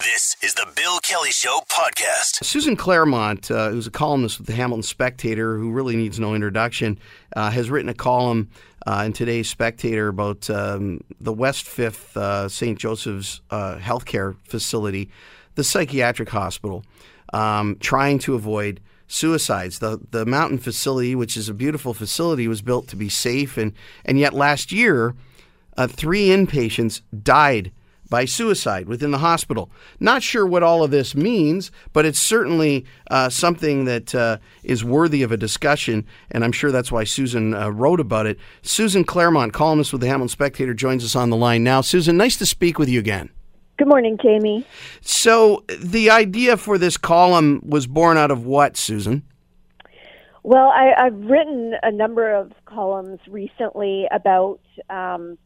This is the Bill Kelly Show podcast. Susan Clairmont, uh, who's a columnist with the Hamilton Spectator, who really needs no introduction, uh, has written a column uh, in today's Spectator about um, the West Fifth uh, St. Joseph's uh, healthcare facility, the psychiatric hospital, um, trying to avoid suicides. The the mountain facility, which is a beautiful facility, was built to be safe, and and yet last year, uh, three inpatients died by suicide within the hospital. Not sure what all of this means, but it's certainly uh, something that uh, is worthy of a discussion, and I'm sure that's why Susan uh, wrote about it. Susan Clairmont, columnist with the Hamilton Spectator, joins us on the line now. Susan, nice to speak with you again. Good morning, Jamie. So, the idea for this column was born out of what, Susan? Well, I, have written a number of columns recently about um,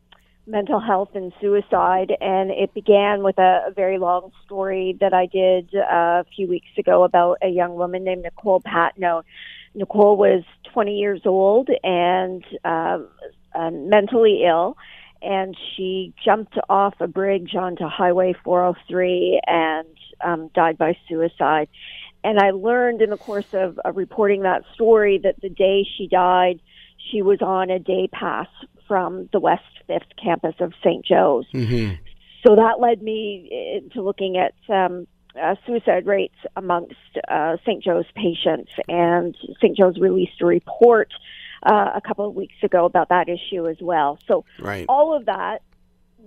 mental health and suicide, and it began with a, a very long story that I did uh, a few weeks ago about a young woman named Nicole Patno. Nicole was 20 years old and uh, uh, mentally ill, and she jumped off a bridge onto Highway 403 and um, died by suicide. And I learned in the course of, of reporting that story that the day she died, she was on a day pass from the West Fifth campus of St. Joe's. Mm-hmm. So that led me into looking at um, uh, suicide rates amongst uh, St. Joe's patients, and St. Joe's released a report uh, a couple of weeks ago about that issue as well. So right. all of that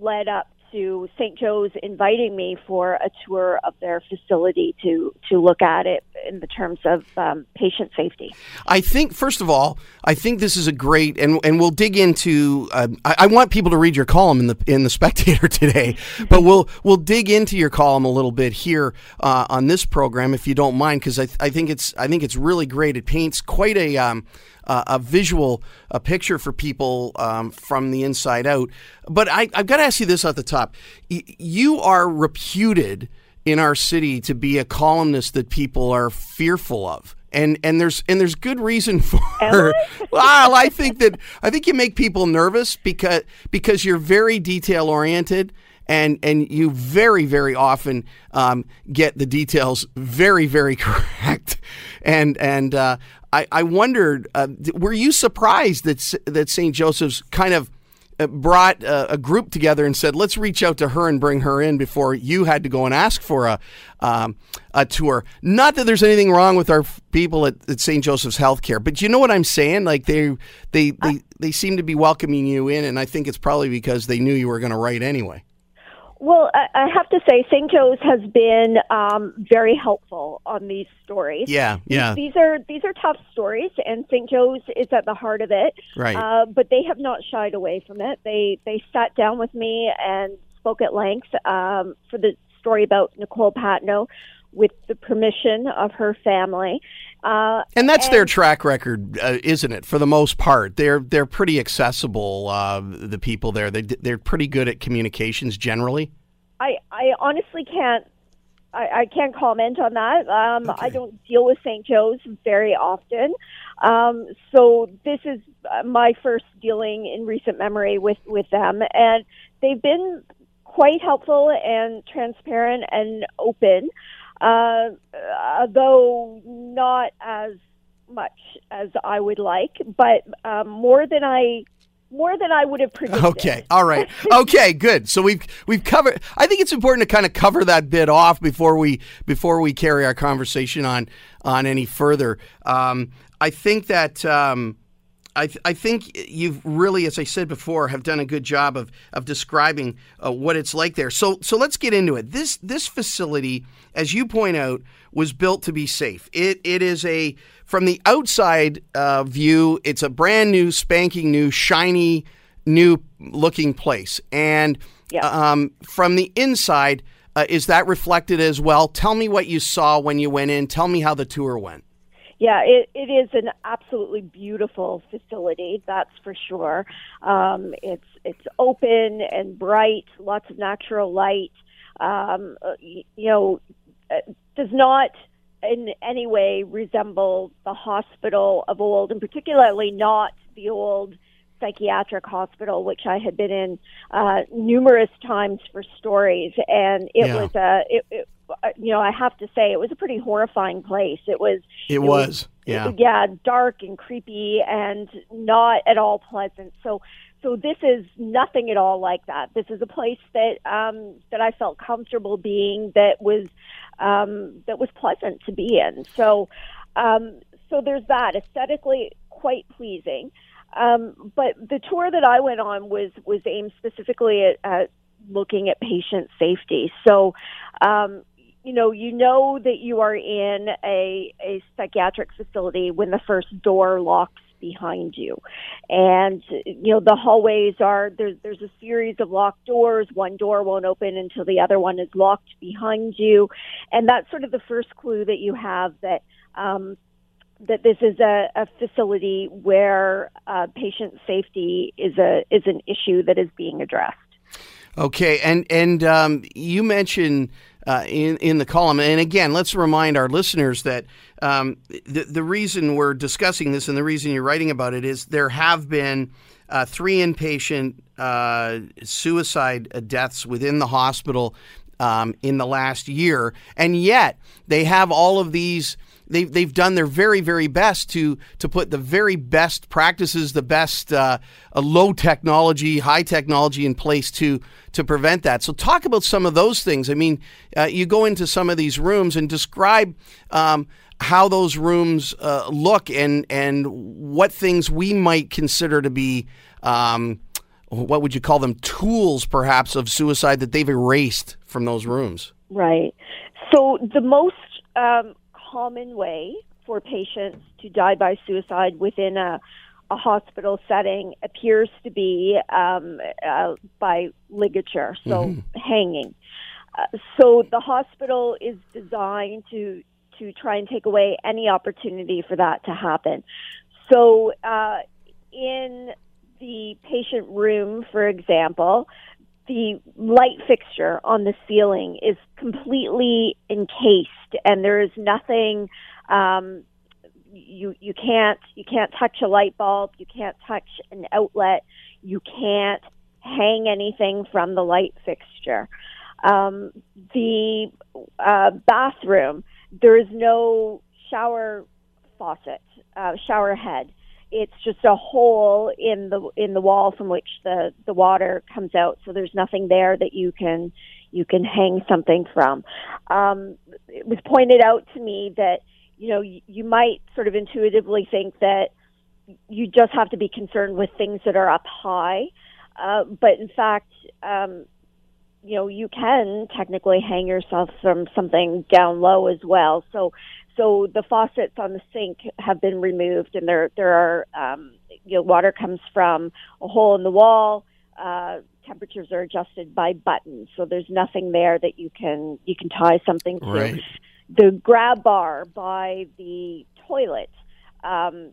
led up to St. Joe's inviting me for a tour of their facility to to look at it in the terms of um, patient safety. I think, first of all, I think this is a great, and and we'll dig into. Uh, I, I, want people to read your column in the in the Spectator today, but we'll we'll dig into your column a little bit here uh, on this program if you don't mind, because I, I think it's I think it's really great. It paints quite a um, uh, a visual a picture for people um, from the inside out. But I, I, have got to ask you this at the top: y- you are reputed in our city to be a columnist that people are fearful of. And, and there's and there's good reason for well I think that I think you make people nervous because because you're very detail oriented and and you very very often um, get the details very very correct and and uh, I, I wondered uh, were you surprised that that St. Joseph's kind of brought a, a, group together and said, "Let's reach out to her and bring her in before you had to go and ask for a um, a tour." Not that there's anything wrong with our people at, at St. Joseph's Healthcare, but you know what I'm saying? Like they they they they seem to be welcoming you in, and I think it's probably because they knew you were going to write anyway. Well, I have to say, St. Joe's has been um, very helpful on these stories. Yeah, yeah. These are these are tough stories, and St. Joe's is at the heart of it. Right. Uh, but they have not shied away from it. They they sat down with me and spoke at length um, for the story about Nicole Patno, with the permission of her family. Uh, and that's and, their track record, uh, isn't it? For the most part, they're they're pretty accessible. Uh, the people there, they they're pretty good at communications generally. I I honestly can't. I, I can't comment on that. Um, okay. I don't deal with St. Joe's very often, um, so this is uh, my first dealing in recent memory with with them, and they've been quite helpful and transparent and open uh, though not as much as I would like, but um, more than I more than I would have predicted. Okay, all right, okay, good. So we've we've covered. I think it's important to kind of cover that bit off before we before we carry our conversation on on any further. Um, I think that. Um, I, th- I think you've really, as I said before, have done a good job of, of describing uh, what it's like there. So so let's get into it. This this facility, as you point out, was built to be safe. It it is a from the outside uh, view, it's a brand new, spanking new, shiny, new looking place, and yeah. um, from the inside. Uh, is that reflected as well? Tell me what you saw when you went in. Tell me how the tour went. Yeah, it, it is an absolutely beautiful facility, that's for sure. Um, it's it's open and bright, lots of natural light. Um, uh, you know, uh, does not in any way resemble the hospital of old, and particularly not the old psychiatric hospital, which I had been in uh, numerous times for stories, and it Yeah. was a, it, it, uh, you know, I have to say, it was a pretty horrifying place. It was, It, was. Yeah. yeah, dark and creepy, and not at all pleasant. So, so this is nothing at all like that. This is a place that um, that I felt comfortable being. That was um, that was pleasant to be in. So, um, so there's that aesthetically quite pleasing. Um, but the tour that I went on was was aimed specifically at, at looking at patient safety. So, um, you know, you know that you are in a, a psychiatric facility when the first door locks behind you. And, you know, the hallways are, there's, there's a series of locked doors. One door won't open until the other one is locked behind you. And that's sort of the first clue that you have that, um, that this is a, a facility where uh, patient safety is a is an issue that is being addressed. Okay, and and um, you mentioned uh, in in the column, and again, let's remind our listeners that um, the the reason we're discussing this and the reason you're writing about it is there have been uh, three inpatient uh, suicide deaths within the hospital um, in the last year, and yet they have all of these they've they've done their very very best to to put the very best practices, the best uh, uh, low technology, high technology in place to to prevent that. So talk about some of those things. I mean, uh, you go into some of these rooms and describe. Um, how those rooms uh, look and and what things we might consider to be um, what would you call them tools perhaps of suicide that they've erased from those rooms Right. So the most um, common way for patients to die by suicide within a, a hospital setting appears to be um, uh, by ligature, so hanging. Uh, so the hospital is designed to to try and take away any opportunity for that to happen. So uh, in the patient room, for example, the light fixture on the ceiling is completely encased, and there is nothing. Um, you you can't you can't touch a light bulb. You can't touch an outlet. You can't hang anything from the light fixture. Um, the uh, bathroom there is no shower faucet, uh, shower head. It's just a hole in the in the wall from which the the water comes out. So there's nothing there that you can you can hang something from. Um, it was pointed out to me that you know you, you might sort of intuitively think that you just have to be concerned with things that are up high, uh, but in fact. Um, you know you can technically hang yourself from something down low as well so so the faucets on the sink have been removed and there there are um, you know water comes from a hole in the wall uh, temperatures are adjusted by buttons so there's nothing there that you can you can tie something to Right. the grab bar by the toilet um,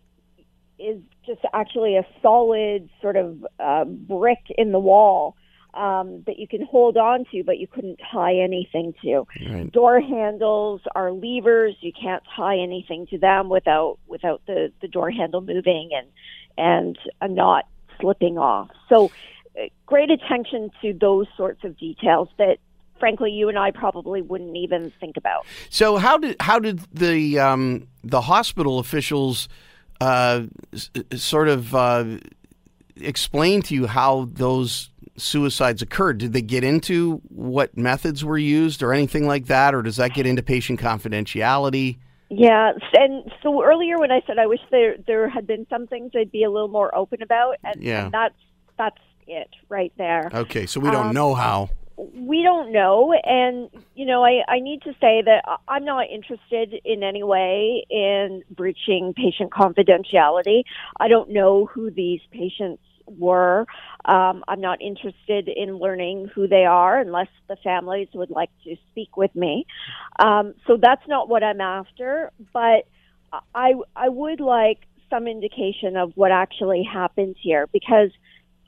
is just actually a solid sort of uh, brick in the wall um, that you can hold on to, but you couldn't tie anything to. Right. Door handles are levers; you can't tie anything to them without without the the door handle moving and and a knot slipping off. So, uh, great attention to those sorts of details that. Frankly, you and I probably wouldn't even think about. So how did how did the um, the hospital officials uh, s- sort of uh, explain to you how those suicides occurred? Did they get into what methods were used or anything like that, or does that get into patient confidentiality? Yeah, and so earlier when I said I wish there there had been some things I'd be a little more open about, and, Yeah. and that's that's it right there. Okay, so we don't Um, know how. we don't know and you know I, I need to say that i'm not interested in any way in breaching patient confidentiality i don't know who these patients were. Um, i'm not interested in learning who they are unless the families would like to speak with me. Um, so that's not what i'm after but i i would like some indication of what actually happened here because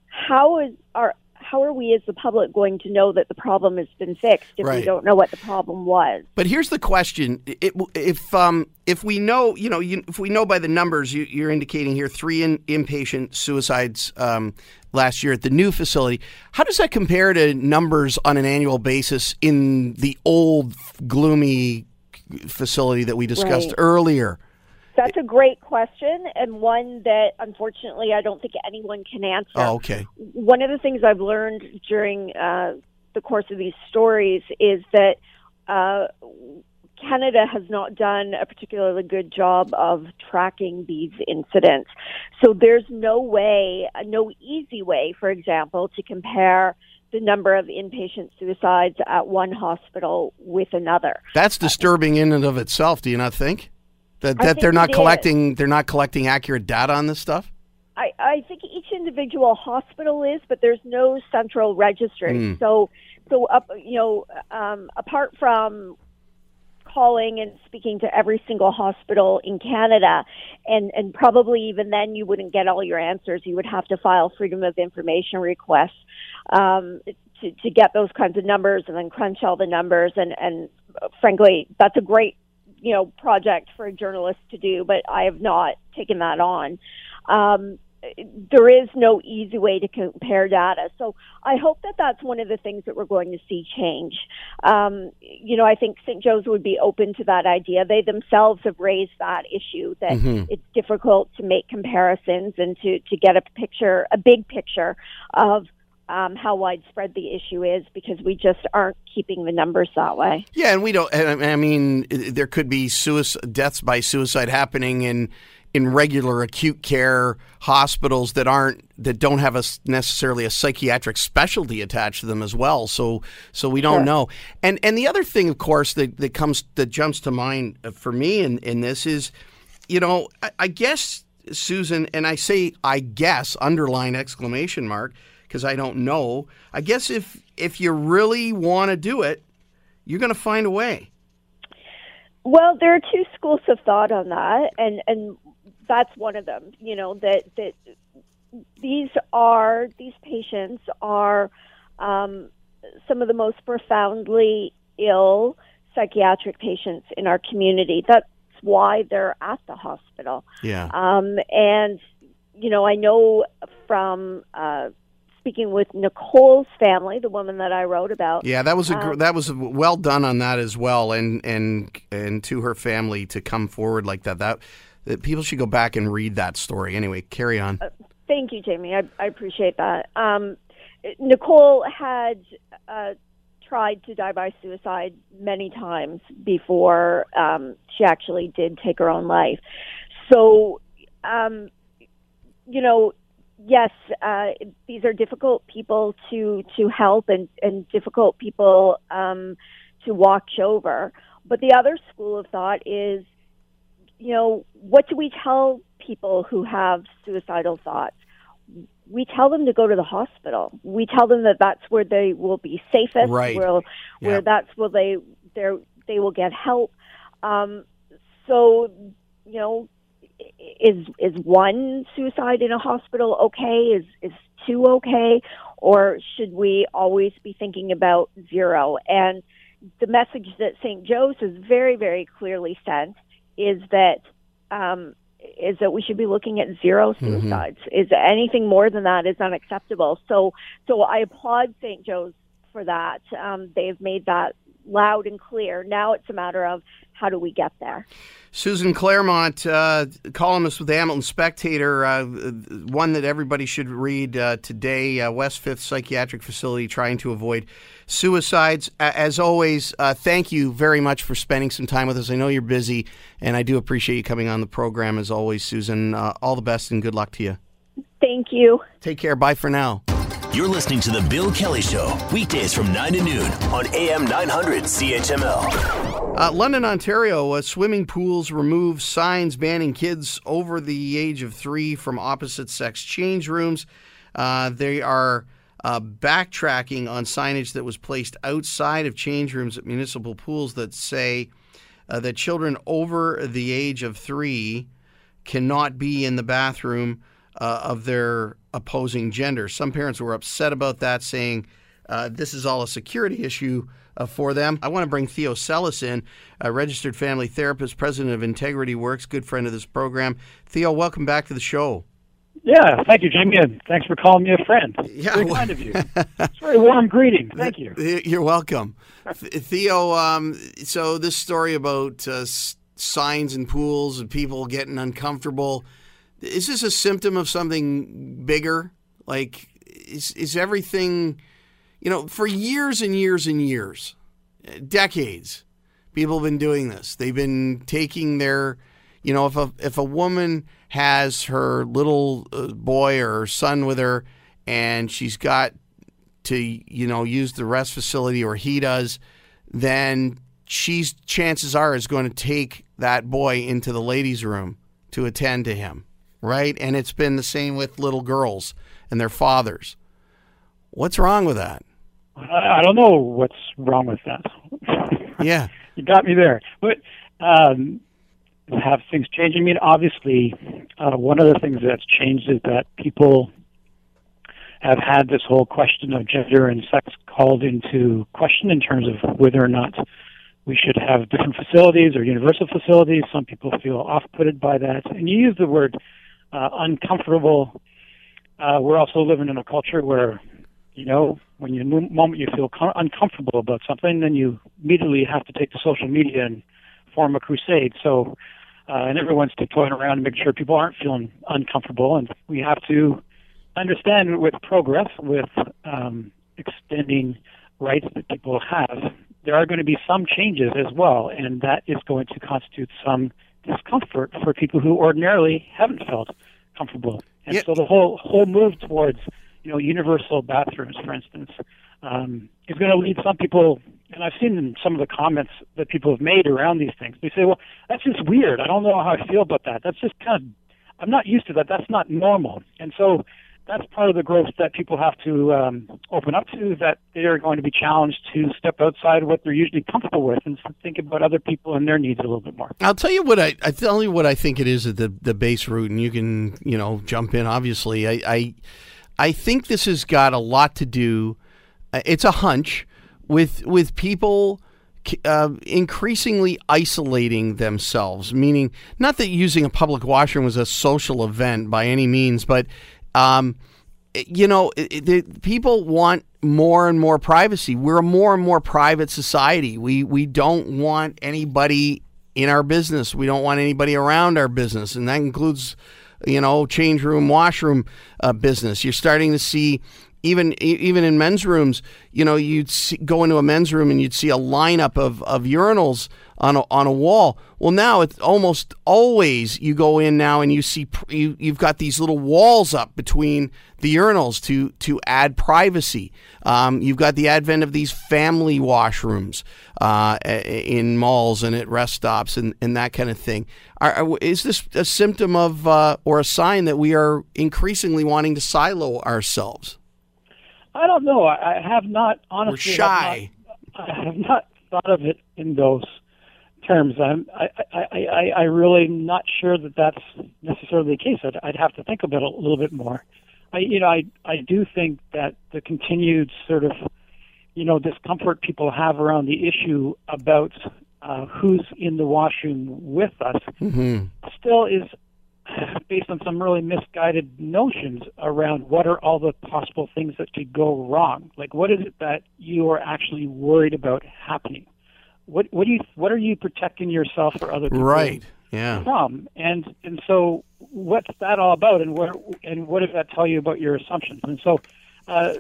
how is are how are we as the public going to know that the problem has been fixed if Right. we don't know what the problem was? But here's the question: it, if um, if we know, you know, you, if we know by the numbers you, you're indicating here, three in, inpatient suicides um, last year at the new facility. How does that compare to numbers on an annual basis in the old gloomy facility that we discussed Right. earlier? That's a great question, and one that unfortunately I don't think anyone can answer. Oh, okay. One of the things I've learned during uh, the course of these stories is that uh, Canada has not done a particularly good job of tracking these incidents. So there's no way, no easy way, for example, to compare the number of inpatient suicides at one hospital with another. That's disturbing in and of itself. Do you not think that that they're not it is. collecting they're not collecting accurate data on this stuff? I, I think each individual hospital is, but there's no central registry. Mm. So, so up, you know, um, apart from calling and speaking to every single hospital in Canada, and and probably even then you wouldn't get all your answers. You would have to file freedom of information requests um, to to get those kinds of numbers, and then crunch all the numbers. And and frankly, that's a great you know project for a journalist to do, but I have not taken that on. Um, there is no easy way to compare data. So I hope that that's one of the things that we're going to see change. Um, you know, I think St. Joe's would be open to that idea. They themselves have raised that issue that it's difficult to make comparisons and to, to get a picture, a big picture of um, how widespread the issue is because we just aren't keeping the numbers that way. Yeah, and we don't. I mean, there could be suicide, deaths by suicide happening in in regular acute care hospitals that aren't that don't have a necessarily a psychiatric specialty attached to them as well. So so we don't Sure. know. And and the other thing, of course, that that comes that jumps to mind for me in in this is, you know, I, I guess Susan, and I say I guess underline exclamation mark because I don't know. I guess if if you really want to do it, you're going to find a way. Well, there are two schools of thought on that, and and that's one of them. You know that that these are these patients are um, some of the most profoundly ill psychiatric patients in our community. That's why they're at the hospital. Yeah. Um, and, you know, I know from uh, speaking with Nicole's family, the woman that I wrote about. Yeah, that was a gr- Um, that was well done on that as well, and and and to her family to come forward like that. That, that people should go back and read that story. Anyway, carry on. Thank you, Jamie. I, I appreciate that. Um, Nicole had uh, tried to die by suicide many times before um, she actually did take her own life. So, um, you know, yes, uh, these are difficult people to to help and and difficult people um, to watch over. But the other school of thought is, you know, what do we tell people who have suicidal thoughts? We tell them to go to the hospital. We tell them that that's where they will be safest. Right. Where, where Yeah. that's where they they they will get help. Um, so, you know, is is one suicide in a hospital okay? Is is two okay? Or should we always be thinking about zero? And the message that St. Joe's has very, very clearly sent is that um, is that we should be looking at zero suicides. Is anything more than that is unacceptable. So, so I applaud St. Joe's for that. Um, they've made that loud and clear. Now it's a matter of how do we get there. Susan Clairmont, uh, columnist with the Hamilton Spectator, uh, one that everybody should read uh, today. Uh, West Fifth Psychiatric Facility trying to avoid suicides. As always, uh, thank you very much for spending some time with us. I know you're busy, and I do appreciate you coming on the program as always, Susan. Uh, all the best and good luck to you. Thank you. Take care. Bye for now. You're listening to The Bill Kelly Show, weekdays from 9 to noon on AM 900 CHML. Uh, London, Ontario, uh, swimming pools remove signs banning kids over the age of three from opposite sex change rooms. Uh, they are uh, backtracking on signage that was placed outside of change rooms at municipal pools that say uh, that children over the age of three cannot be in the bathroom uh, of their opposing gender. Some parents were upset about that, saying uh, this is all a security issue uh, for them. I want to bring Theo Sellis in, a registered family therapist, president of Integrity Works, good friend of this program. Theo, welcome back to the show. Yeah, thank you, Jamie, and thanks for calling me a friend. Yeah, very well- kind of you. it's a very warm greeting. Thank you. You're welcome. Theo, um, so this story about uh, signs and pools and people getting uncomfortable, is this a symptom of something bigger? Like, is, is everything, you know, for years and years and years, decades, people have been doing this. They've been taking their, you know, if a, if a woman has her little uh, boy or her son with her and she's got to you know use the rest facility or he does then she's chances are is going to take that boy into the ladies room to attend to him right and it's been the same with little girls and their fathers what's wrong with that I, don't know what's wrong with that. yeah you got me there. But um, have things changed? I mean, obviously, uh, one of the things that's changed is that people have had this whole question of gender and sex called into question in terms of whether or not we should have different facilities or universal facilities. Some people feel off-putted by that, and you use the word uh, uncomfortable. Uh, we're also living in a culture where, you know, when you the moment you feel com- uncomfortable about something, then you immediately have to take to social media and form a crusade. So, uh, and everyone's tiptoeing around to make sure people aren't feeling uncomfortable, and we have to understand with progress, with um, extending rights that people have, there are going to be some changes as well, and that is going to constitute some discomfort for people who ordinarily haven't felt comfortable. And Yeah. so the whole whole move towards you know universal bathrooms, for instance, um, is going to lead some people. And I've seen in some of the comments that people have made around these things. They say, "Well, that's just weird. I don't know how I feel about that. That's just kind of I'm not used to that. That's not normal." And so that's part of the growth that people have to um, open up to. That they are going to be challenged to step outside what they're usually comfortable with and think about other people and their needs a little bit more. I'll tell you what I I tell you what I think it is at the the base root, and you can you know jump in. Obviously, I I, I think this has got a lot to do. uh, It's a hunch with with people. Uh, increasingly isolating themselves, meaning not that using a public washroom was a social event by any means, but um, you know, it, it, people want more and more privacy. We're a more and more private society. We we don't want anybody in our business. We don't want anybody around our business, and that includes, you know, change room, washroom uh, business. You're starting to see. Even even in men's rooms, you know, you'd see, go into a men's room and you'd see a lineup of, of urinals on a, on a wall. Well, now it's almost always you go in now and you see you you've got these little walls up between the urinals to to add privacy. Um, you've got the advent of these family washrooms uh, in malls and at rest stops and, and that kind of thing. Are- is this a symptom of uh, or a sign that we are increasingly wanting to silo ourselves? I don't know. I, I have not honestly. We're shy. Not, I have not thought of it in those terms. I'm, I, I, I, I really not sure that that's necessarily the case. I'd, I'd have to think about it a little bit more. I, you know, I, I do think that the continued sort of, you know, discomfort people have around the issue about uh, who's in the washroom with us still is based on some really misguided notions around what are all the possible things that could go wrong. Like, what is it that you are actually worried about happening? What what do you what are you protecting yourself or other people Right. Yeah. from? And and so what's that all about? And where and what does that tell you about your assumptions? And so uh,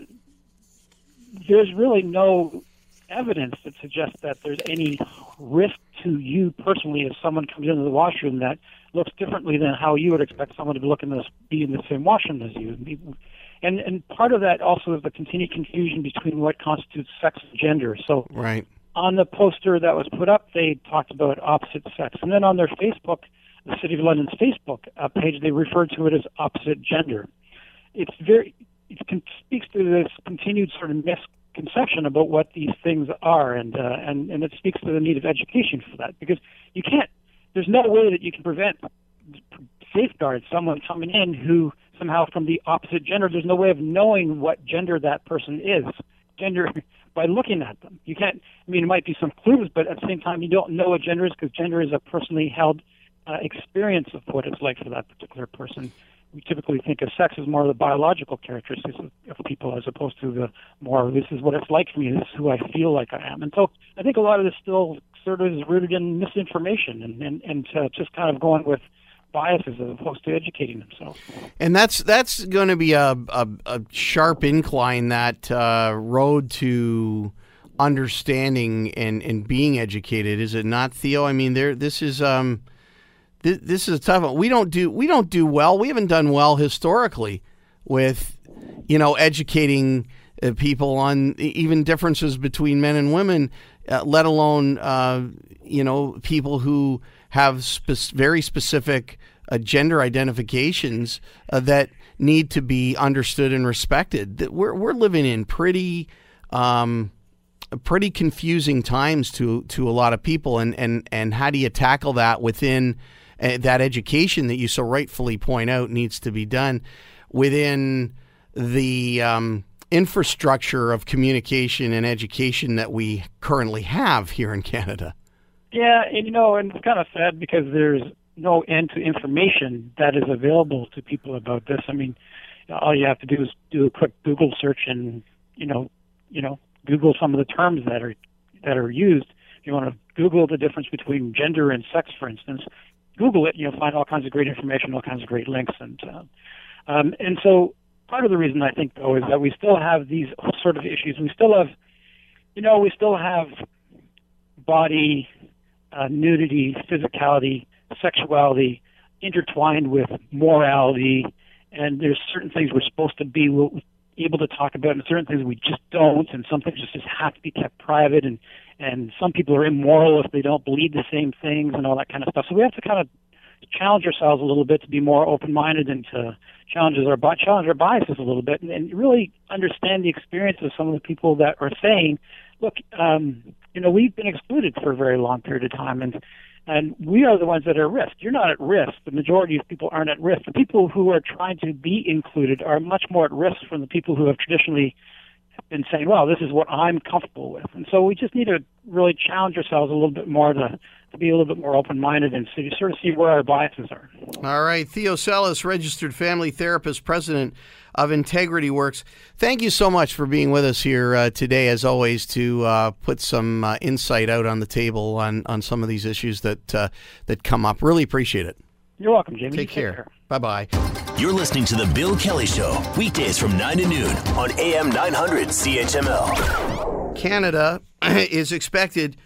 there's really no evidence that suggests that there's any risk to you personally if someone comes into the washroom that looks differently than how you would expect someone to look in this be in the same washroom as you. And and part of that also is the continued confusion between what constitutes sex and gender. So Right. on the poster that was put up, they talked about opposite sex, and then on their Facebook, the City of London's Facebook uh, page, they referred to it as opposite gender. It's very it con- speaks to this continued sort of misconception about what these things are, and uh, and and it speaks to the need of education for that because you can't. There's no way that you can prevent safeguard someone coming in who somehow from the opposite gender. There's no way of knowing what gender that person is. Gender by looking at them. You can't. I mean, it might be some clues, but at the same time, you don't know what gender is because gender is a personally held uh, experience of what it's like for that particular person. We typically think of sex as more of the biological characteristics of, of people as opposed to the more this is what it's like for me, this is who I feel like I am. And so I think a lot of this still sort of is rooted in misinformation and, and, and uh, just kind of going with biases as opposed to educating themselves. And that's that's going to be a, a, a sharp incline that uh, road to understanding and, and being educated, is it not, Theo? I mean, there this is um, th- this is a tough one. We don't do we don't do well. We haven't done well historically with you know educating uh, people on even differences between men and women, uh, let alone uh, you know people who have spe- very specific uh, gender identifications uh, that need to be understood and respected. That we're we're living in pretty. Um, pretty confusing times to to a lot of people and and and how do you tackle that within uh, that education that you so rightfully point out needs to be done within the um, infrastructure of communication and education that we currently have here in Canada. Yeah, and you know, and it's kind of sad because there's no end to information that is available to people about this. I mean, all you have to do is do a quick Google search and you know, you know, Google some of the terms that are that are used. If you want to Google the difference between gender and sex, for instance, Google it. And you'll find all kinds of great information, all kinds of great links, and uh, um, and so part of the reason I think though is that we still have these sort of issues. We still have, you know, we still have body uh, nudity, physicality, sexuality intertwined with morality, and there's certain things we're supposed to be able to talk about, and certain things we just don't, and some things just have to be kept private, and and some people are immoral if they don't believe the same things and all that kind of stuff. So we have to kind of challenge ourselves a little bit to be more open-minded and to challenge our challenge our biases a little bit, and, and really understand the experience of some of the people that are saying, look, um, you know, we've been excluded for a very long period of time, and and we are the ones that are at risk. You're not at risk. The majority of people aren't at risk. The people who are trying to be included are much more at risk from the people who have traditionally been saying, well, this is what I'm comfortable with. And so we just need to really challenge ourselves a little bit more to, to be a little bit more open minded and so you sort of see where our biases are. All right. Theo Sellis, registered family therapist, president of Integrity Works. Thank you so much for being with us here uh, today, as always, to uh, put some uh, insight out on the table on, on some of these issues that uh, that come up. Really appreciate it. You're welcome, Jamie. Take, care. care. Bye bye. You're listening to The Bill Kelly Show, weekdays from 9 to noon on AM 900 CHML. Canada is expected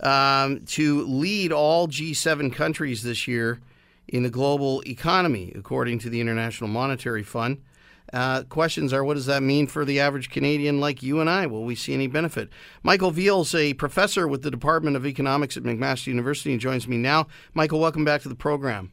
um, to lead all G7 countries this year in the global economy, according to the International Monetary Fund. Uh, questions are what does that mean for the average Canadian like you and I? Will we see any benefit? Michael Veall's a professor with the Department of Economics at McMaster University and joins me now. Michael, welcome back to the program.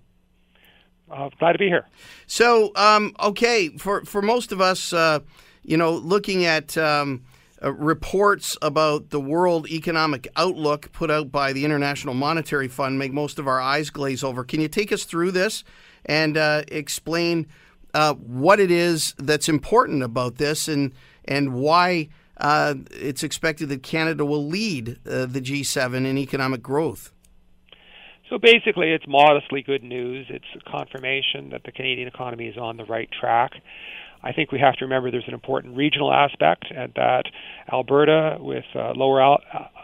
Uh, glad to be here. So, um, okay, for, for most of us, uh, you know, looking at um, uh, reports about the World Economic Outlook put out by the International Monetary Fund make most of our eyes glaze over. Can you take us through this and uh, explain uh, what it is that's important about this and and why uh, it's expected that Canada will lead uh, the G7 in economic growth. So basically, it's modestly good news. It's a confirmation that the Canadian economy is on the right track. I think we have to remember there's an important regional aspect, and that Alberta, with uh, lower uh,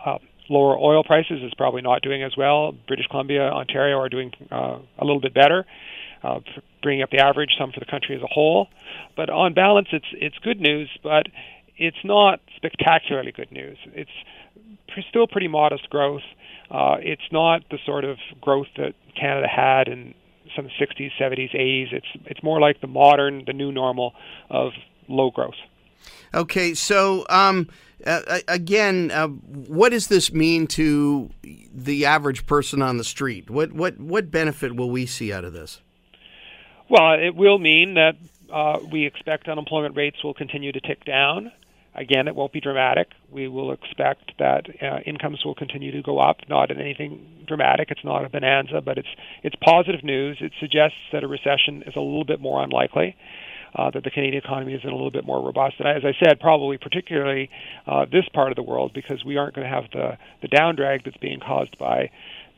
uh, lower oil prices, is probably not doing as well. British Columbia, Ontario are doing uh, a little bit better uh, bringing up the average, some for the country as a whole. But on balance, it's it's good news, but it's not spectacularly good news. It's still pretty modest growth. Uh, it's not the sort of growth that Canada had in some 60s, 70s, 80s. It's it's more like the modern, the new normal of low growth. Okay, so um, uh, again, uh, what does this mean to the average person on the street? What what what benefit will we see out of this? Well, it will mean that uh, we expect unemployment rates will continue to tick down. Again, it won't be dramatic. We will expect that uh, incomes will continue to go up, not in anything dramatic. It's not a bonanza, but it's it's positive news. It suggests that a recession is a little bit more unlikely. Uh, that the Canadian economy is in a little bit more robust. And as I said, probably particularly uh, this part of the world because we aren't going to have the the down drag that's being caused by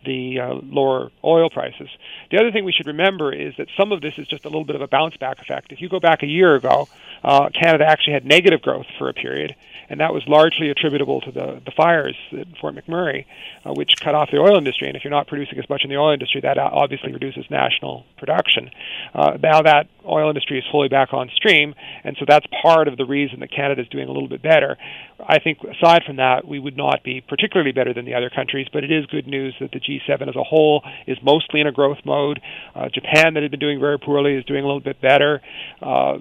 the uh, lower oil prices. The other thing we should remember is that some of this is just a little bit of a bounce back effect. If you go back a year ago, uh, Canada actually had negative growth for a period, and that was largely attributable to the, the fires at Fort McMurray, uh, which cut off the oil industry. And if you're not producing as much in the oil industry, that obviously reduces national production. Uh, now that oil industry is fully back on stream, and so that's part of the reason that Canada is doing a little bit better. I think aside from that, we would not be particularly better than the other countries, but it is good news that the G7 as a whole is mostly in a growth mode. Uh, Japan, that had been doing very poorly, is doing a little bit better. Uh,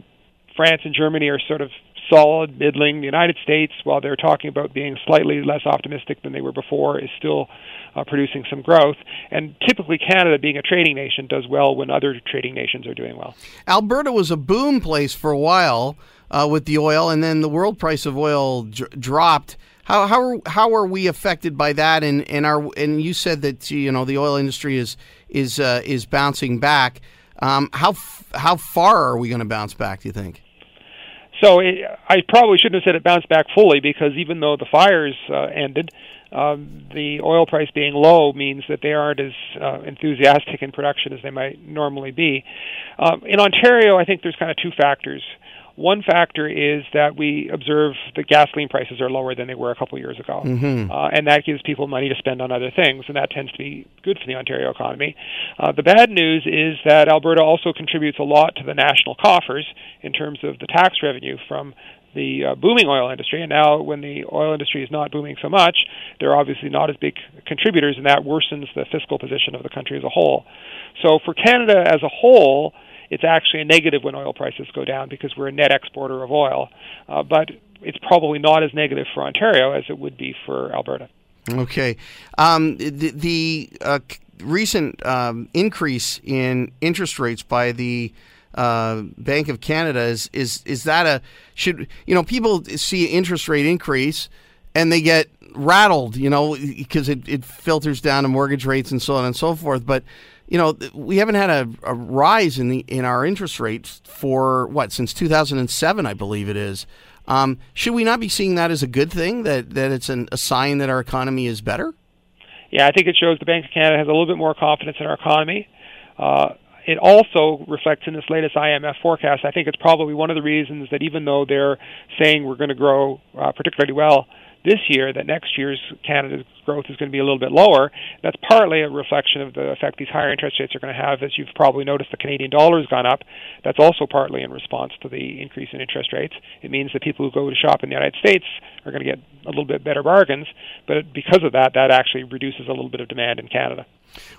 France and Germany are sort of solid, middling. The United States, while they're talking about being slightly less optimistic than they were before, is still uh, producing some growth. And typically, Canada, being a trading nation, does well when other trading nations are doing well. Alberta was a boom place for a while uh, with the oil, and then the world price of oil dr- dropped. How how are, how are we affected by that? And and are and you said that you know the oil industry is is uh, is bouncing back. Um, how how far are we going to bounce back? Do you think? So it, I probably shouldn't have said it bounced back fully because even though the fires uh, ended, um, the oil price being low means that they aren't as uh, enthusiastic in production as they might normally be. Um, in Ontario, I think there's kind of two factors. One factor is that we observe that gasoline prices are lower than they were a couple years ago, mm-hmm. uh, and that gives people money to spend on other things, and that tends to be good for the Ontario economy. Uh, the bad news is that Alberta also contributes a lot to the national coffers in terms of the tax revenue from the uh, booming oil industry. And now, when the oil industry is not booming so much, they're obviously not as big contributors, and that worsens the fiscal position of the country as a whole. So, for Canada as a whole, it's actually a negative when oil prices go down because we're a net exporter of oil. Uh, but it's probably not as negative for Ontario as it would be for Alberta. Okay. Um, the, the uh, recent um, increase in interest rates by the uh, Bank of Canada is is is that a should you know people see interest rate increase and they get rattled you know because it, it filters down to mortgage rates and so on and so forth but you know, we haven't had a, a, rise in the in our interest rates for what since 2007, I believe it is. Um, should we not be seeing that as a good thing? That that it's an, a sign that our economy is better? Yeah, I think it shows the Bank of Canada has a little bit more confidence in our economy. Uh, it also reflects in this latest IMF forecast. I think it's probably one of the reasons that even though they're saying we're going to grow uh, particularly well this year, that next year's Canada's growth is going to be a little bit lower. That's partly a reflection of the effect these higher interest rates are going to have. As you've probably noticed, the Canadian dollar has gone up. That's also partly in response to the increase in interest rates. It means that people who go to shop in the United States are going to get a little bit better bargains, but because of that, that actually reduces a little bit of demand in Canada.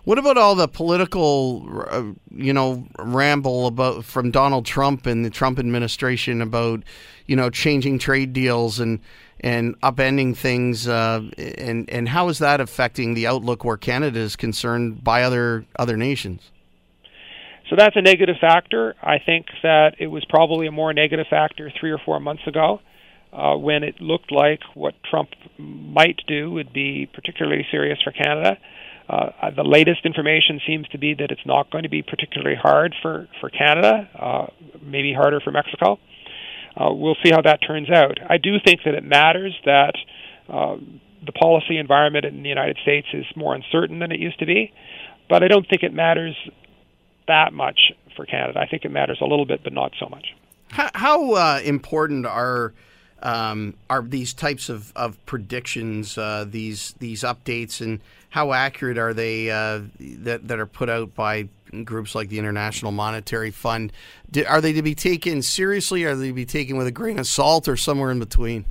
What about all the political, uh, you know, ramble about from Donald Trump and the Trump administration about, you know, changing trade deals and and upending things, uh, and and how is that affecting the outlook where Canada is concerned by other other nations? So that's a negative factor. I think that it was probably a more negative factor three or four months ago, uh, when it looked like what Trump might do would be particularly serious for Canada. Uh, the latest information seems to be that it's not going to be particularly hard for for Canada, uh, maybe harder for Mexico uh, we'll see how that turns out. I do think that it matters that uh, the policy environment in the United States is more uncertain than it used to be, but I don't think it matters that much for Canada. I think it matters a little bit, but not so much. How, how uh, important are um, are these types of, of predictions, uh, these these updates, and how accurate are they uh, that that are put out by groups like the International Monetary Fund? Are they to be taken seriously? Or are they to be taken with a grain of salt, or somewhere in between?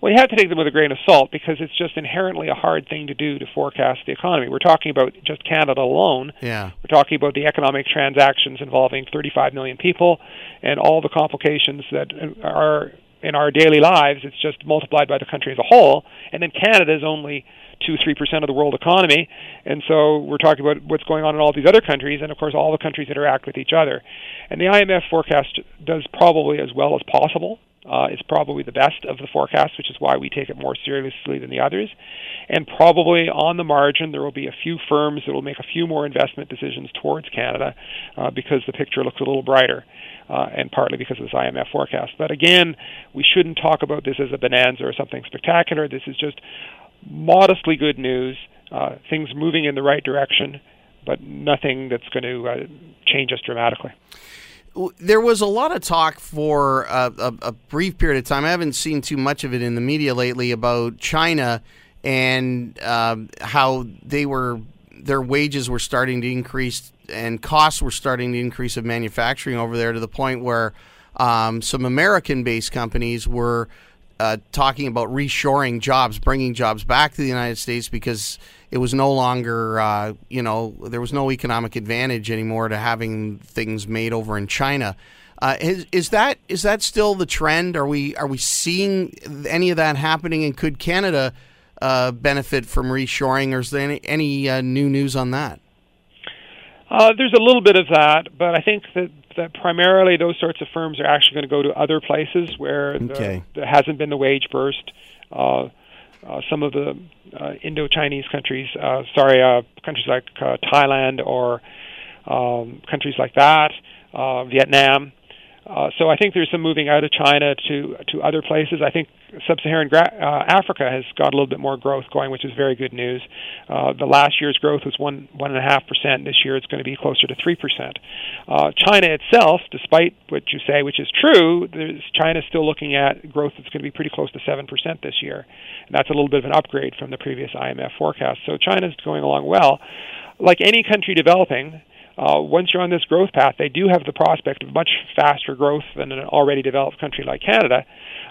Well, you have to take them with a grain of salt because it's just inherently a hard thing to do to forecast the economy. We're talking about just Canada alone. Yeah. We're talking about the economic transactions involving 35 million people and all the complications that are in our daily lives. It's just multiplied by the country as a whole. And then Canada is only two, three percent of the world economy, and so we're talking about what's going on in all these other countries, and of course, all the countries interact with each other. And the IMF forecast does probably as well as possible uh, is probably the best of the forecasts, which is why we take it more seriously than the others. And probably on the margin, there will be a few firms that will make a few more investment decisions towards Canada uh, because the picture looks a little brighter. Uh, and partly because of this IMF forecast. But again, we shouldn't talk about this as a bonanza or something spectacular. This is just modestly good news, uh, things moving in the right direction, but nothing that's going to uh, change us dramatically there was a lot of talk for a, a, a, brief period of time. I haven't seen too much of it in the media lately about China and uh, how they were their wages were starting to increase and costs were starting to increase of manufacturing over there to the point where um, some American-based companies were uh, talking about reshoring jobs, bringing jobs back to the United States because it was no longer, uh, you know, there was no economic advantage anymore to having things made over in China. Uh, is, is that is that still the trend? Are we are we seeing any of that happening? And could Canada uh, benefit from reshoring, or is there any, any uh, new news on that? Uh, there's a little bit of that, but I think that, that primarily those sorts of firms are actually going to go to other places where okay. the, there hasn't been the wage burst. Uh, uh, some of the uh, Indo-Chinese countries, uh, sorry, uh, countries like uh, Thailand or um, countries like that, uh, Vietnam. Uh, so I think there's some moving out of China to to other places. I think sub-Saharan gra- uh, Africa has got a little bit more growth going, which is very good news. Uh, the last year's growth was one one and a half percent. This year it's going to be closer to three percent. Uh, China itself, despite what you say, which is true, China is still looking at growth that's going to be pretty close to seven percent this year, and that's a little bit of an upgrade from the previous IMF forecast. So China's going along well. Like any country developing, uh, once you're on this growth path, they do have the prospect of much faster growth than an already developed country like Canada.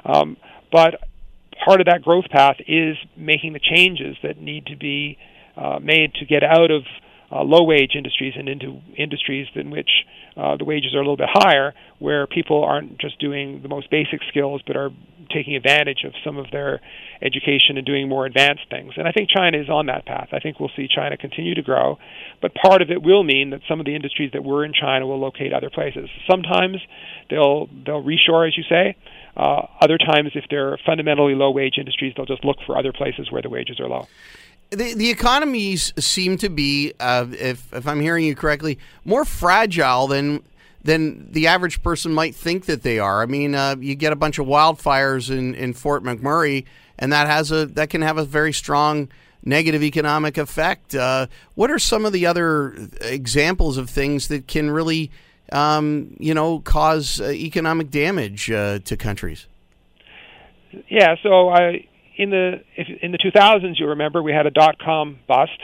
Um, but part of that growth path is making the changes that need to be uh, made to get out of uh, low wage industries and into industries in which uh, the wages are a little bit higher, where people aren't just doing the most basic skills but are taking advantage of some of their education and doing more advanced things. And I think China is on that path. I think we'll see China continue to grow, but part of it will mean that some of the industries that were in China will locate other places. Sometimes they'll they'll reshore, as you say. Uh, other times, if they're fundamentally low wage industries, they'll just look for other places where the wages are low the, the economies seem to be, uh, if, if I'm hearing you correctly, more fragile than than the average person might think that they are. I mean, uh, you get a bunch of wildfires in, in Fort McMurray, and that has a that can have a very strong negative economic effect. Uh, what are some of the other examples of things that can really, um, you know, cause uh, economic damage uh, to countries? Yeah, so I in the if, in the 2000s, you remember we had a dot com bust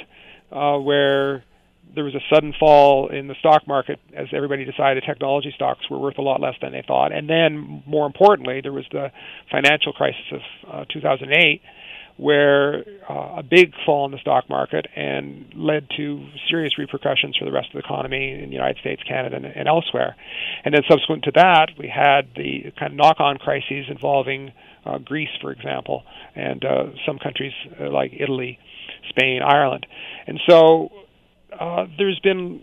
uh, where there was a sudden fall in the stock market as everybody decided technology stocks were worth a lot less than they thought. And then, more importantly, there was the financial crisis of uh, 2008, where uh, a big fall in the stock market and led to serious repercussions for the rest of the economy in the United States, Canada, and, and elsewhere. And then, subsequent to that, we had the kind of knock-on crises involving uh, Greece, for example, and uh, some countries uh, like Italy, Spain, Ireland. And so uh, there's been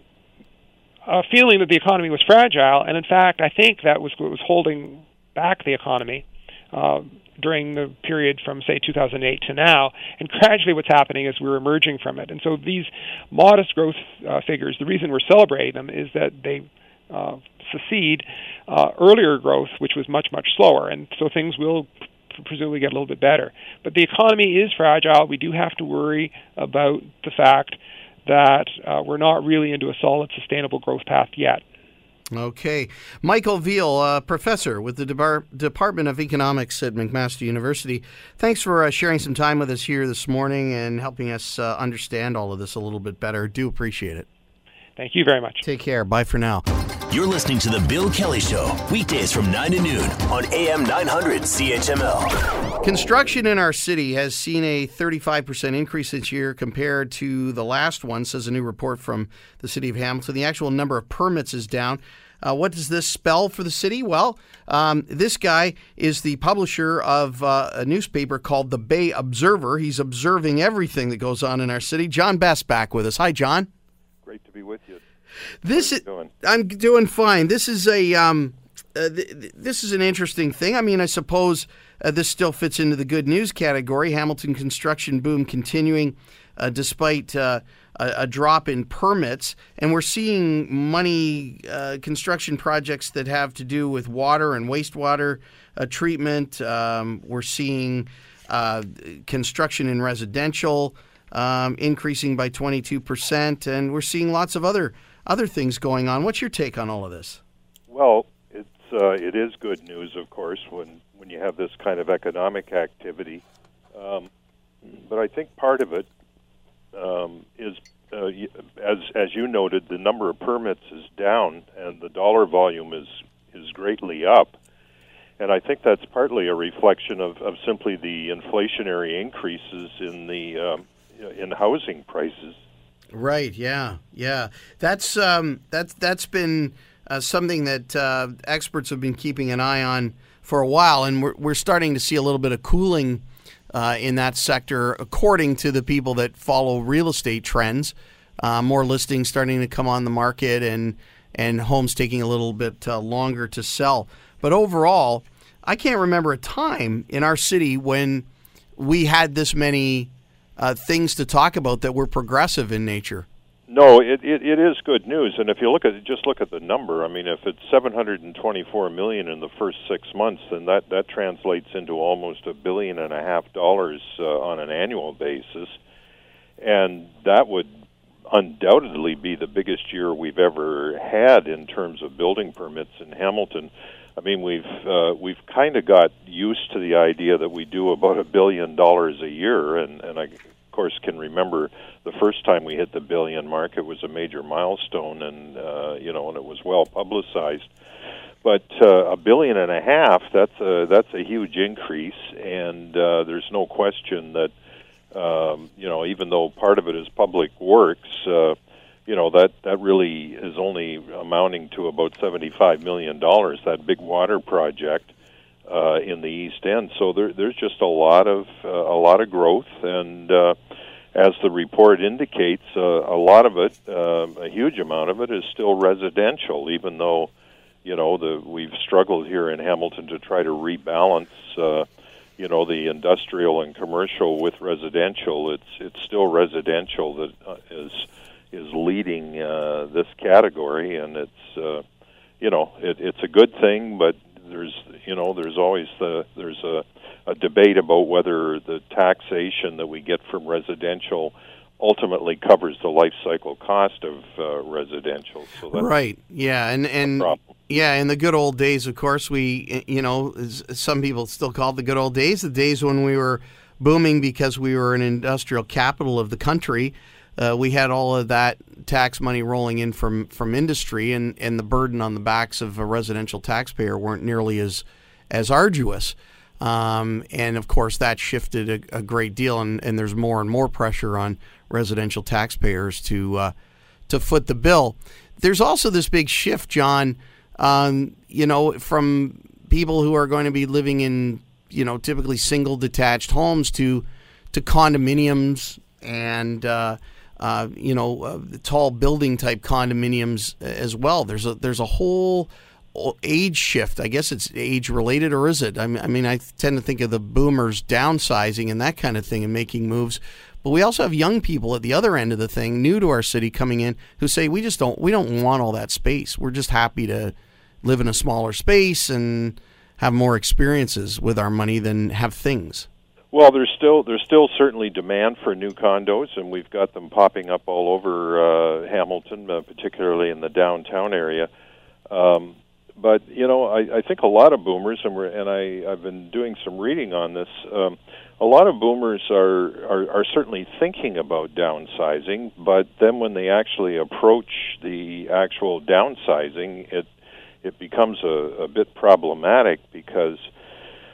a feeling that the economy was fragile, and in fact, I think that was what was holding back the economy. Uh, during the period from say 2008 to now and gradually what's happening is we're emerging from it and so these modest growth uh, figures the reason we're celebrating them is that they uh, succeed uh, earlier growth which was much much slower and so things will presumably get a little bit better. But the economy is fragile. We do have to worry about the fact that uh, we're not really into a solid, sustainable growth path yet. Okay. Michael Veall, uh, professor with the Debar- Department of Economics at McMaster University. Thanks for uh, sharing some time with us here this morning and helping us uh, understand all of this a little bit better. Do appreciate it. Thank you very much. Take care. Bye for now. You're listening to The Bill Kelly Show, weekdays from 9 to noon on AM 900 CHML. Construction in our city has seen a 35% increase this year compared to the last one, says a new report from the city of Hamilton. The actual number of permits is down. Uh, what does this spell for the city? Well, um, this guy is the publisher of uh, a newspaper called the Bay Observer. He's observing everything that goes on in our city. John Best back with us. Hi, John. Great to be with you. This is doing? I'm doing fine. This is a um, uh, th- this is an interesting thing. I mean, I suppose uh, this still fits into the good news category. Hamilton construction boom continuing uh, despite uh, a, a, drop in permits. And we're seeing money uh, construction projects that have to do with water and wastewater uh, treatment. Um, we're seeing construction in residential um, increasing by 22%. And we're seeing lots of other, other things going on. What's your take on all of this? Well, uh, it is good news, of course, when when you have this kind of economic activity. Um, but I think part of it um, is, uh, as as you noted, the number of permits is down and the dollar volume is is greatly up. And I think that's partly a reflection of, of simply the inflationary increases in the um, in housing prices. Right. Yeah. Yeah. That's um, that's that's been uh, something that uh, experts have been keeping an eye on for a while, and we're, we're starting to see a little bit of cooling uh, in that sector, according to the people that follow real estate trends. Uh, more listings starting to come on the market, and and homes taking a little bit uh, longer to sell. But overall, I can't remember a time in our city when we had this many uh, things to talk about that were progressive in nature. No, it, it it is good news, and if you look at it, just look at the number. I mean, if it's 724 million in the first six months, then that that translates into almost a billion and a half dollars uh, on an annual basis, and that would undoubtedly be the biggest year we've ever had in terms of building permits in Hamilton. I mean, we've uh, we've kind of got used to the idea that we do about a billion dollars a year, and and I of course, can remember the first time we hit the billion mark. It was a major milestone, and uh, you know, and it was well publicized. But uh, a billion and a half, that's a, that's a huge increase, and uh, there's no question that um, you know, even though part of it is public works, uh, you know that that really is only amounting to about seventy-five million dollars. That big water project uh, in the East End. So there, there's just a lot of uh, a lot of growth, and uh, as the report indicates, uh, a lot of it, uh, a huge amount of it, is still residential. Even though, you know, the we've struggled here in Hamilton to try to rebalance. Uh, you know the industrial and commercial with residential. It's it's still residential that uh, is leading uh, this category, and it's uh, you know it, it's a good thing, but there's you know there's always the there's a, a debate about whether the taxation that we get from residential ultimately covers the life cycle cost of uh, residential. So right, yeah, and and yeah, in the good old days, of course, we you know some people still call it the good old days, the days when we were booming because we were an industrial capital of the country uh, we had all of that tax money rolling in from from industry, and, and the burden on the backs of a residential taxpayer weren't nearly as as arduous. Um, and of course, that shifted a, a, great deal, and, and there's more and more pressure on residential taxpayers to uh, to foot the bill. There's also this big shift, John. Um, you know, from people who are going to be living in you know typically single detached homes to to condominiums and uh, uh, you know, uh, tall building type condominiums as well. There's a there's a whole age shift. I guess it's age related, or is it? I mean, I mean, I tend to think of the boomers downsizing and that kind of thing and making moves. But we also have young people at the other end of the thing, new to our city, coming in who say we just don't we don't want all that space. We're just happy to live in a smaller space and have more experiences with our money than have things. Well, there's still there's still certainly demand for new condos, and we've got them popping up all over uh, Hamilton, uh, particularly in the downtown area. Um, but you know, I, I think a lot of boomers, and, we're, and I I've been doing some reading on this. Um, a lot of boomers are, are are certainly thinking about downsizing, but then when they actually approach the actual downsizing, it it becomes a, a bit problematic because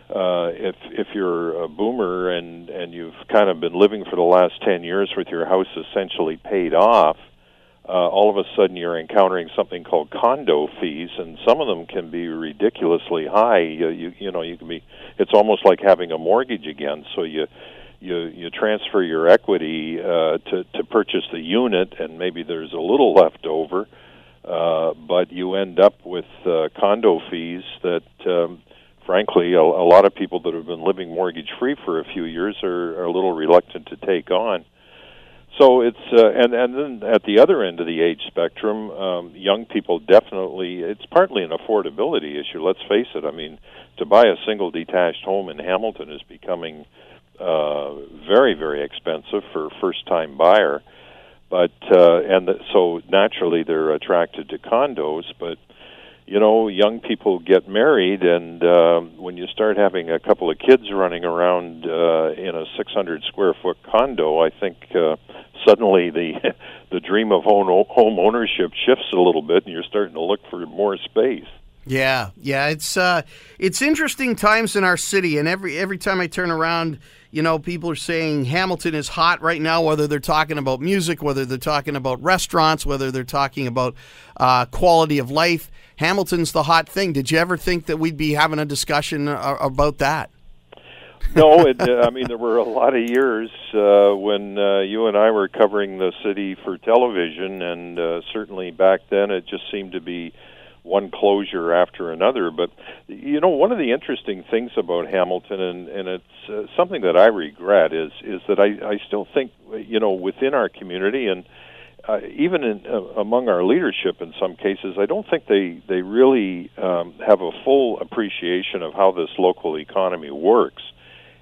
uh, if if you're a boomer and and you've kind of been living for the last ten years with your house essentially paid off, uh, all of a sudden you're encountering something called condo fees, and some of them can be ridiculously high. You you, you know you can be it's almost like having a mortgage again. So you you you transfer your equity uh, to to purchase the unit, and maybe there's a little left over uh, but you end up with uh, condo fees that, um, frankly, a, a lot of people that have been living mortgage free for a few years are, are a little reluctant to take on. So it's uh, and and then at the other end of the age spectrum, um, young people definitely. It's partly an affordability issue. Let's face it. I mean, to buy a single detached home in Hamilton is becoming uh, very very expensive for a first time buyer. But uh, and the, so naturally they're attracted to condos, but you know, young people get married, and uh, when you start having a couple of kids running around uh, in a 600 square foot condo, I think uh, suddenly the the dream of home home ownership shifts a little bit, and you're starting to look for more space. Yeah, yeah, it's uh, it's interesting times in our city, and every every time I turn around, you know, people are saying Hamilton is hot right now. Whether they're talking about music, whether they're talking about restaurants, whether they're talking about uh, quality of life, Hamilton's the hot thing. Did you ever think that we'd be having a discussion uh, about that? no, it, uh, I mean there were a lot of years uh, when uh, you and I were covering the city for television, and uh, certainly back then it just seemed to be one closure after another. But you know, one of the interesting things about Hamilton, and, and it's uh, something that I regret, is is that I, I still think you know within our community and uh, even in, uh, among our leadership in some cases, I don't think they they really um, have a full appreciation of how this local economy works.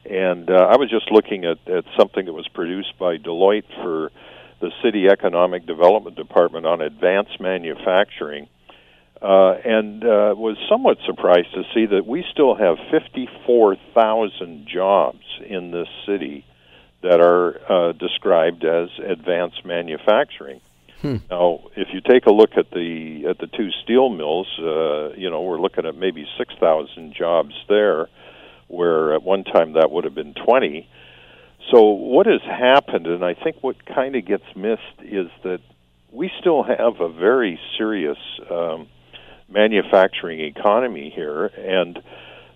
And uh, I was just looking at, at something that was produced by Deloitte for the City Economic Development Department on advanced manufacturing uh, and uh, was somewhat surprised to see that we still have 54,000 jobs in this city that are uh, described as advanced manufacturing. Hmm. Now, if you take a look at the at the two steel mills, uh, you know we're looking at maybe 6,000 jobs there, where at one time that would have been 20. So what has happened, and I think what kind of gets missed, is that we still have a very serious um, manufacturing economy here, and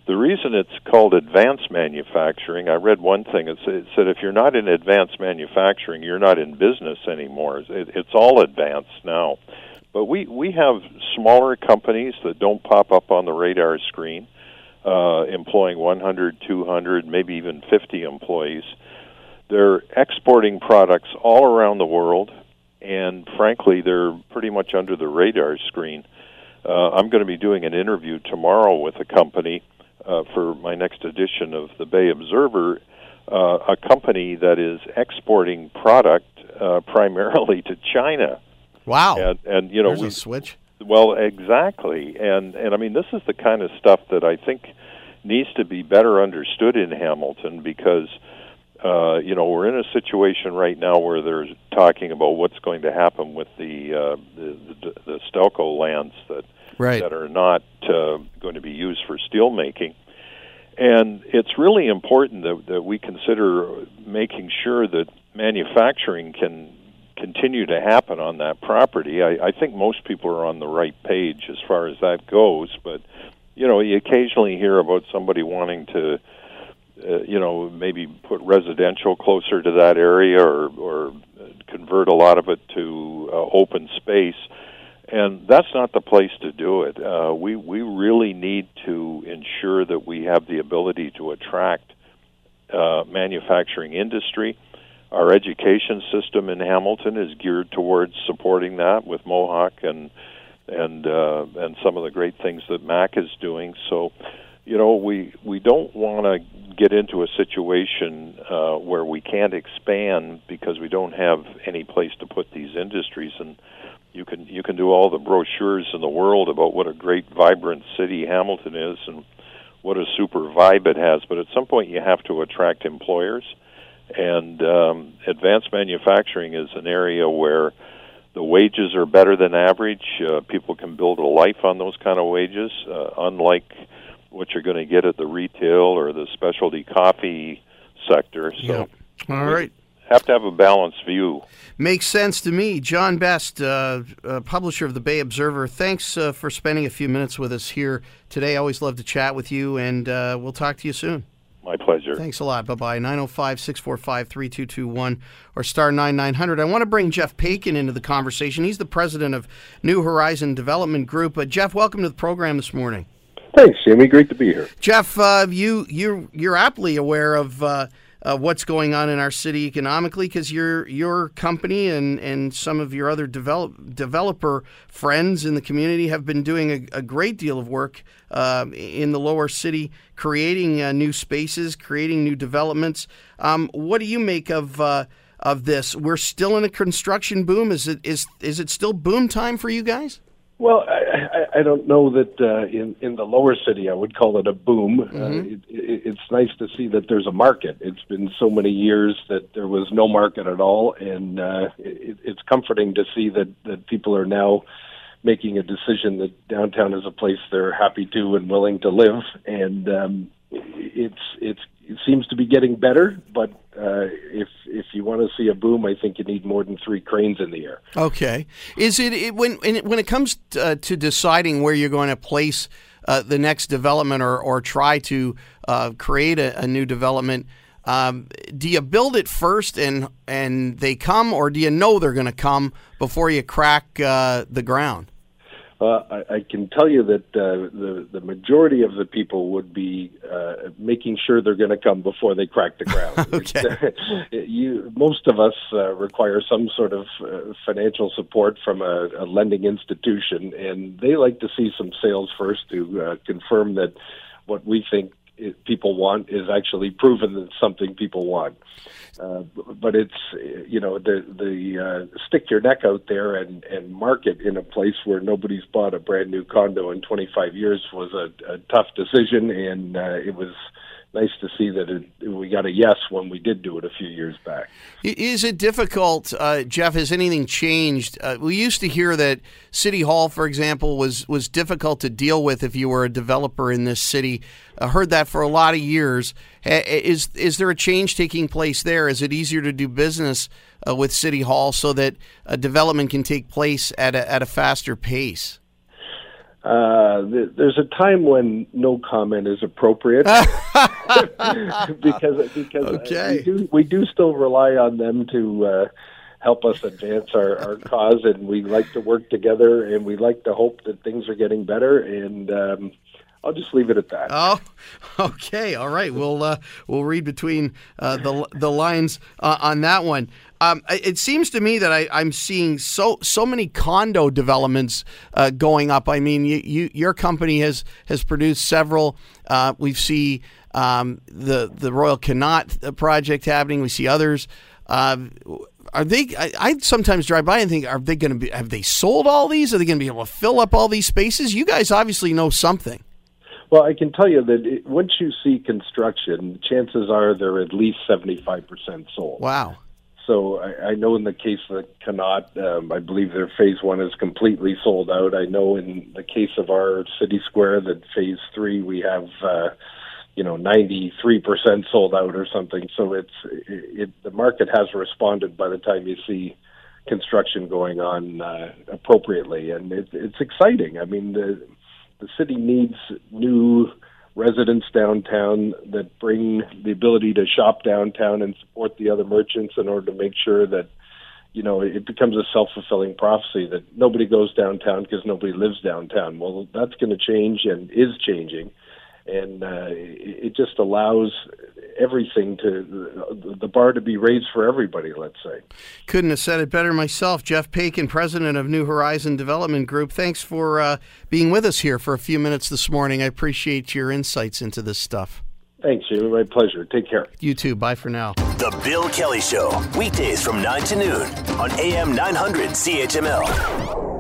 the reason it's called advanced manufacturing, I read one thing. It said if you're not in advanced manufacturing, you're not in business anymore. it's all advanced now. But we we have smaller companies that don't pop up on the radar screen, uh, employing 100, 200, maybe even 50 employees. They're exporting products all around the world, and frankly, they're pretty much under the radar screen. Uh, I'm going to be doing an interview tomorrow with a company uh, for my next edition of the Bay Observer, uh, a company that is exporting product uh, primarily to China. Wow! And, and you know, There's we switch. Well, exactly, and and I mean, this is the kind of stuff that I think needs to be better understood in Hamilton because. Uh, you know, we're in a situation right now where they're talking about what's going to happen with the uh, the, the, the Stelco lands that right. that are not uh, going to be used for steel making. And it's really important that, that we consider making sure that manufacturing can continue to happen on that property. I, I think most people are on the right page as far as that goes, but you know, you occasionally hear about somebody wanting to, uh, you know, maybe put residential closer to that area or or convert a lot of it to uh, open space and that's not the place to do it. Uh, we we really need to ensure that we have the ability to attract uh, manufacturing industry. Our education system in Hamilton is geared towards supporting that with Mohawk and and uh, and some of the great things that Mac is doing. So, you know, we we don't want to get into a situation uh, where we can't expand because we don't have any place to put these industries. And you can you can do all the brochures in the world about what a great vibrant city Hamilton is and what a super vibe it has. But at some point you have to attract employers. And um, advanced manufacturing is an area where the wages are better than average. Uh, people can build a life on those kind of wages uh, unlike what you're going to get at the retail or the specialty coffee sector so yeah. all right have to have a balanced view. Makes sense to me. John Best, uh, uh, publisher of the Bay Observer, thanks uh, for spending a few minutes with us here today. Always love to chat with you, and uh, we'll talk to you soon. My pleasure. Thanks a lot. Bye bye. 905 645 3221 or star 9900. I want to bring Jeff Paikin into the conversation. He's the president of New Horizon Development Group. Uh, Jeff, welcome to the program this morning. Thanks, Jamie. Great to be here. Jeff, uh, you you you're aptly aware of uh, uh, what's going on in our city economically because your your company and, and some of your other develop, developer friends in the community have been doing a, a great deal of work uh, in the lower city, creating uh, new spaces, creating new developments. Um, what do you make of uh, of this? We're still in a construction boom. Is it is is it still boom time for you guys? Well, I, I, I don't know that uh, in in the lower city I would call it a boom. Mm-hmm. Uh, it, it, it's nice to see that there's a market. It's been so many years that there was no market at all, and uh, it, it's comforting to see that that people are now making a decision that downtown is a place they're happy to and willing to live. And um, it's it's it seems to be getting better, but uh, if if you want to see a boom, I think you need more than three cranes in the air. Okay. Is it, it when when it comes t- uh, to deciding where you're going to place uh, the next development or or try to uh, create a, a new development? Um, do you build it first and and they come, or do you know they're going to come before you crack uh, the ground? Uh, I, I can tell you that uh, the the majority of the people would be uh, making sure they're going to come before they crack the ground. Okay. you, most of us uh, require some sort of uh, financial support from a, a lending institution, and they like to see some sales first to uh, confirm that what we think people want is actually proven that something people want. Uh, but it's you know the the uh, stick your neck out there and and market in a place where nobody's bought a brand new condo in 25 years was a, a tough decision, and uh, it was nice to see that it, we got a yes when we did do it a few years back. Is it difficult, uh, Jeff? Has anything changed? Uh, we used to hear that City Hall, for example, was was difficult to deal with if you were a developer in this city. I heard that for a lot of years. Is is there a change taking place there? Is it easier to do business uh, with City Hall so that a development can take place at a, at a faster pace? Uh, th- there's a time when no comment is appropriate because because uh, Okay. we do we do still rely on them to uh, help us advance our, our cause, and we like to work together, and we like to hope that things are getting better. And um, I'll just leave it at that. Oh, okay, all right. We'll uh, we'll read between uh, the the lines uh, on that one. Um, it seems to me that I, I'm seeing so so many condo developments uh, going up. I mean, you, you your company has has produced several. Uh, we see um, the the Royal Connaught project happening. We see others. Um, are they? I, I sometimes drive by and think, are they going to be? Have they sold all these? Are they going to be able to fill up all these spaces? You guys obviously know something. Well, I can tell you that it, once you see construction, chances are they're at least seventy five percent sold. Wow. So I, I know in the case of Connaught, um, I believe their phase one is completely sold out. I know in the case of our city square that phase three we have, uh, you know, ninety three percent sold out or something. So it's it, it, the market has responded by the time you see construction going on uh, appropriately, and it, it's exciting. I mean, the the city needs new residents downtown that bring the ability to shop downtown and support the other merchants in order to make sure that you know it becomes a self-fulfilling prophecy that nobody goes downtown because nobody lives downtown. Well that's going to change and is changing. And uh, it it just allows everything to the bar to be raised for everybody let's say Couldn't have said it better myself. Jeff Paikin, president of New Horizon Development Group. Thanks for uh, being with us here for a few minutes this morning. I appreciate your insights into this stuff. thanks Jamie my pleasure take care You too. Bye for now. The Bill Kelly Show, weekdays from 9 to noon on AM 900 CHML.